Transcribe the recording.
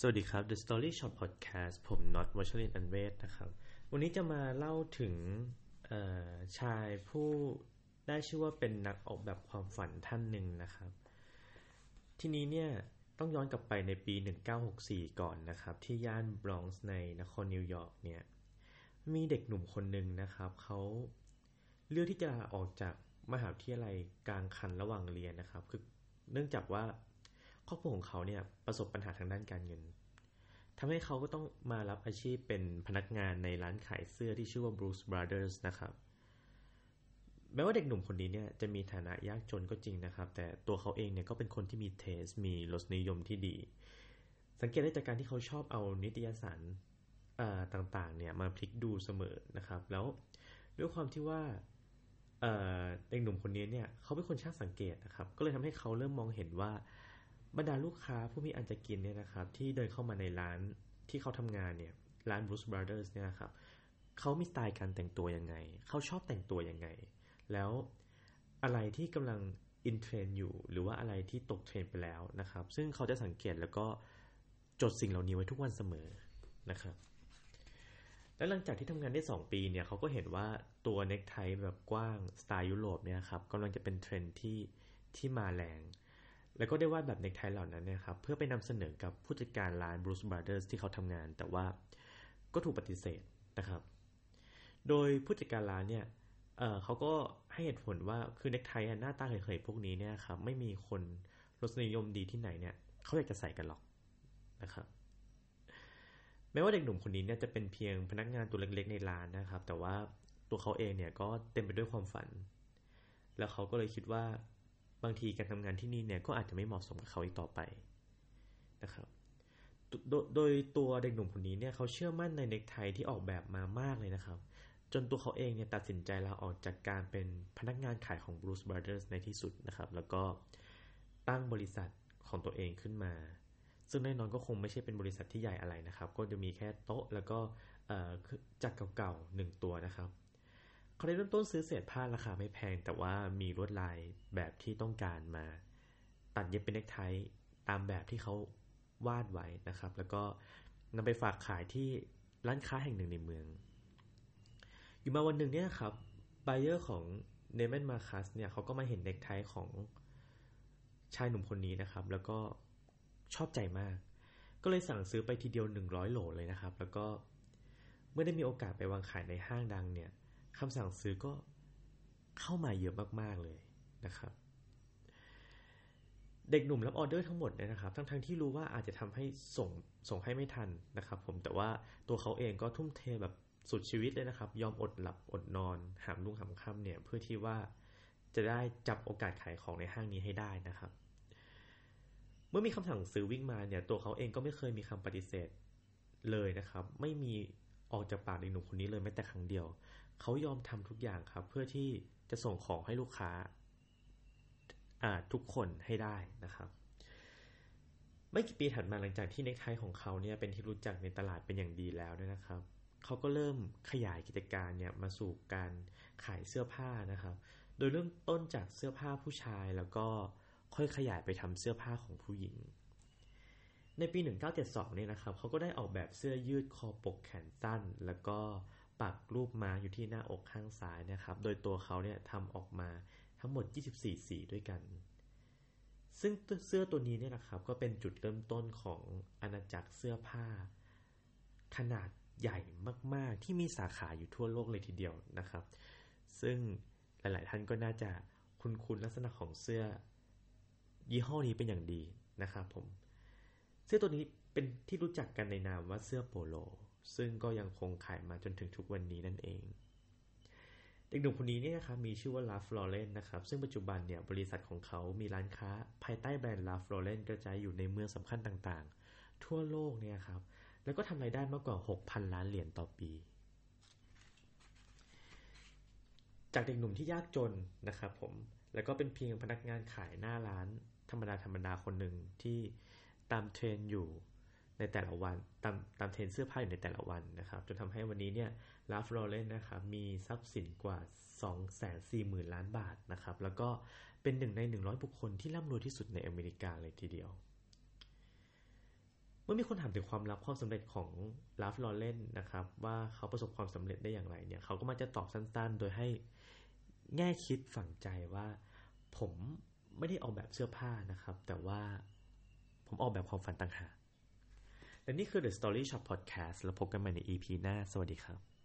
สวัสดีครับ The Story Shot Podcast ผมน็อตวัชรินอันเวศนะครับ วันนี้จะมาเล่าถึงชายผู้ได้ชื่อว่าเป็นนักออกแบบความฝันท่านหนึ่งนะครับ ทีนี้เนี่ยต้องย้อนกลับไปในปี 1964 ก่อนนะครับ ที่ย่านบรอนซ์ในนครนิวยอร์กเนี่ย มีเด็กหนุ่มคนหนึ่งนะครับ เขาเลือกที่จะออกจากมหาวิทยาลัยกลางคันระหว่างเรียนนะครับ คือเนื่องจากว่า ครอบครัวของเขาเนี่ยประสบปัญหาทางด้านการเงินทำให้เขาก็ต้องมารับอาชีพเป็นพนักงานในร้านขายเสื้อที่ชื่อว่า Bruce Brothers นะครับแม้ว่าเด็กหนุ่มคนนี้เนี่ยจะมีฐานะยากจนก็จริงนะครับ แต่ตัวเขาเองเนี่ยก็เป็นคนที่มีเทส มีรสนิยมที่ดี สังเกตได้จากการที่เขาชอบเอานิตยสารต่างๆเนี่ยมาพลิกดูเสมอนะครับ แล้วด้วยความที่ว่าเด็กหนุ่มคนนี้เนี่ยเขาเป็นคนช่างสังเกตนะครับ ก็เลยทำให้เขาเริ่มมองเห็นว่า บรรดาลูกค้าผู้มีอันจะกินเนี่ยนะครับที่เดินเข้ามาในร้านที่เขาทำงานเนี่ยร้าน Bruce Brothers เนี่ยครับเขามีสไตล์การแต่งตัวยังไง เขาชอบแต่งตัวยังไง แล้วอะไรที่กำลังอินเทรนอยู่ หรือว่าอะไรที่ตกเทรนไปแล้วนะครับ ซึ่งเขาจะสังเกตแล้วก็จดสิ่งเหล่านี้ไว้ทุกวันเสมอนะครับ แล้วหลังจากที่ทำงานได้ 2 ปีเนี่ยเขาก็เห็นว่าตัวเน็กไทแบบกว้างสไตล์ยุโรปเนี่ยครับกำลังจะเป็นเทรนด์ที่ที่มาแรง แล้วก็ได้วาดแบบเน็กไทเหล่านั้นนะครับ เพื่อไปนำเสนอกับผู้จัดการร้าน Brooks Brothers ที่เขาทำงาน แต่ว่าก็ถูกปฏิเสธนะครับ โดยผู้จัดการร้านเนี่ยเขาก็ให้เหตุผลว่าคือเน็กไทหน้าตาเคยๆพวกนี้เนี่ยครับไม่มีคนรสนิยมดีที่ไหนเนี่ยเขาอยากจะใส่กันหรอกนะครับแม้ว่าเด็กหนุ่มคนนี้เนี่ยจะเป็นเพียงพนักงานตัวเล็กๆในร้านนะครับ แต่ว่าตัวเขาเองเนี่ยก็เต็มไปด้วยความฝัน แล้วเขาก็เลยคิดว่า บางทีการทำงานที่นี่เนี่ยก็อาจจะไม่เหมาะสมกับเขาอีกต่อไปนะครับโดโดยตัวเด็กหนุ่มคนนี้เนี่ยเขาเชื่อมั่นในเน็กไทที่ออกแบบมามากเลยนะครับ จนตัวเขาเองเนี่ยตัดสินใจลาออกจากการเป็นพนักงานขายของ Bruce Brothers ในที่สุดนะครับ แล้วก็ตั้งบริษัทของตัวเองขึ้นมา ซึ่งแน่นอนก็คงไม่ใช่เป็นบริษัทที่ใหญ่อะไรนะครับ ก็จะมีแค่โต๊ะแล้วก็จักรเก่าๆหนึ่งตัวนะครับ เขาได้เริ่มต้นซื้อเศษผ้าราคาไม่แพง แต่ว่ามีลวดลายแบบที่ต้องการมา ตัดเย็บเป็นเน็กไทตามแบบที่เขาวาดไว้นะครับ แล้วก็นำไปฝากขายที่ร้านค้าแห่งหนึ่งในเมือง อยู่มาวันหนึ่งเนี่ยครับไบเออร์ของเนเมนมาคัสเนี่ยเขาก็มาเห็นเน็กไทของชายหนุ่มคนนี้นะครับ แล้วก็ชอบใจมาก ก็เลยสั่งซื้อไปทีเดียว 100 โหลเลยนะครับ แล้วก็เมื่อได้มีโอกาสไปวางขายในห้างดังเนี่ย คำสั่งซื้อก็เข้ามาเยอะมากๆเลยนะครับ เด็กหนุ่มรับออเดอร์ทั้งหมดเนี่ยนะครับ ทั้งๆทที่รู้ว่าอาจจะทำให้ส่งส่งให้ไม่ทันนะครับ ผมแต่ว่าตัวเขาเองก็ทุ่มเทแบบสุดชีวิตเลยนะครับ ยอมอดหลับอดนอน หามลุงหามค่ำเนี่ยเพื่อที่ว่าจะได้จับโอกาสขายของในห้างนี้ให้ได้นะครับ เมื่อมีคำสั่งซื้อวิ่งมาเนี่ย ตัวเขาเองก็ไม่เคยมีคำปฏิเสธเลยนะครับ ไม่มี ออกจากปากเด็กหนุ่มคนนี้เลยแม้แต่ครั้งเดียว เขายอมทำทุกอย่างครับ เพื่อที่จะส่งของให้ลูกค้าทุกคนให้ได้นะครับ ไม่กี่ปีถัดมาหลังจากที่เน็กไทของเขาเนี่ยเป็นที่รู้จักในตลาดเป็นอย่างดีแล้วนะครับ เขาก็เริ่มขยายกิจการเนี่ยมาสู่การขายเสื้อผ้านะครับ โดยเริ่มต้นจากเสื้อผ้าผู้ชายแล้วก็ค่อยขยายไปทำเสื้อผ้าของผู้หญิง ในปี 1972 เนี่ยนะครับเขาก็ได้ออกแบบเสื้อยืดคอปกแขนสั้น แล้วก็ปักรูปม้าอยู่ที่หน้าอกข้างซ้ายนะครับ โดยตัวเขาเนี่ยทำออกมาทั้งหมด 24 สีด้วยกัน ซึ่งเสื้อตัวนี้เนี่ยนะครับ ก็เป็นจุดเริ่มต้นของอาณาจักรเสื้อผ้า ขนาดใหญ่มาก ๆ ที่มีสาขาอยู่ทั่วโลกเลยทีเดียวนะครับ ซึ่งหลาย ๆ ท่านก็น่าจะคุ้นๆลักษณะของเสื้อยี่ห้อนี้เป็นอย่างดีนะครับผม เสื้อตัวนี้เป็นที่รู้จักกันในนามว่าเสื้อโปโล ซึ่งก็ยังคงขายมาจนถึงทุกวันนี้นั่นเอง เด็กหนุ่มคนนี้เนี่ยนะครับมีชื่อว่า Ralph Lauren นะครับ ซึ่งปัจจุบันเนี่ยบริษัทของเขามีร้านค้า ภายใต้แบรนด์ Ralph Lauren กระจายอยู่ในเมืองสำคัญต่างๆ ทั่วโลกเนี่ยครับ แล้วก็ทำรายได้มากกว่า 6,000 ล้านเหรียญต่อปีจากเด็กหนุ่มที่ยากจนนะครับผม แล้วก็เป็นเพียงพนักงานขายหน้าร้านธรรมดาธรรมดาคนหนึ่งที่ ตามเทรนด์อยู่ในแต่ละวันตามตามเทรนด์เสื้อผ้าอยู่ในแต่ละวันนะครับ จนทำให้วันนี้เนี่ยลาฟลอเรนนะครับมีทรัพย์สินกว่า 240,000 ล้านบาทนะครับ แล้วก็เป็นหนึ่งใน 100 บุคคลที่ร่ำรวยที่สุดในอเมริกาเลยทีเดียว เมื่อมีคนถามถึงความลับความสำเร็จของลาฟลอเรนนะครับว่าเขาประสบความสำเร็จได้อย่างไรเนี่ยเขาก็มาจะตอบสั้นๆ โดยให้แง่คิดฝังใจว่า ผมไม่ได้ออกแบบเสื้อผ้านะครับ แต่ว่า ผมออกแบบความฝันต่างหากและนี่คือ The Story Shop Podcast แล้วพบกันใหม่ใน EP หน้า สวัสดีครับ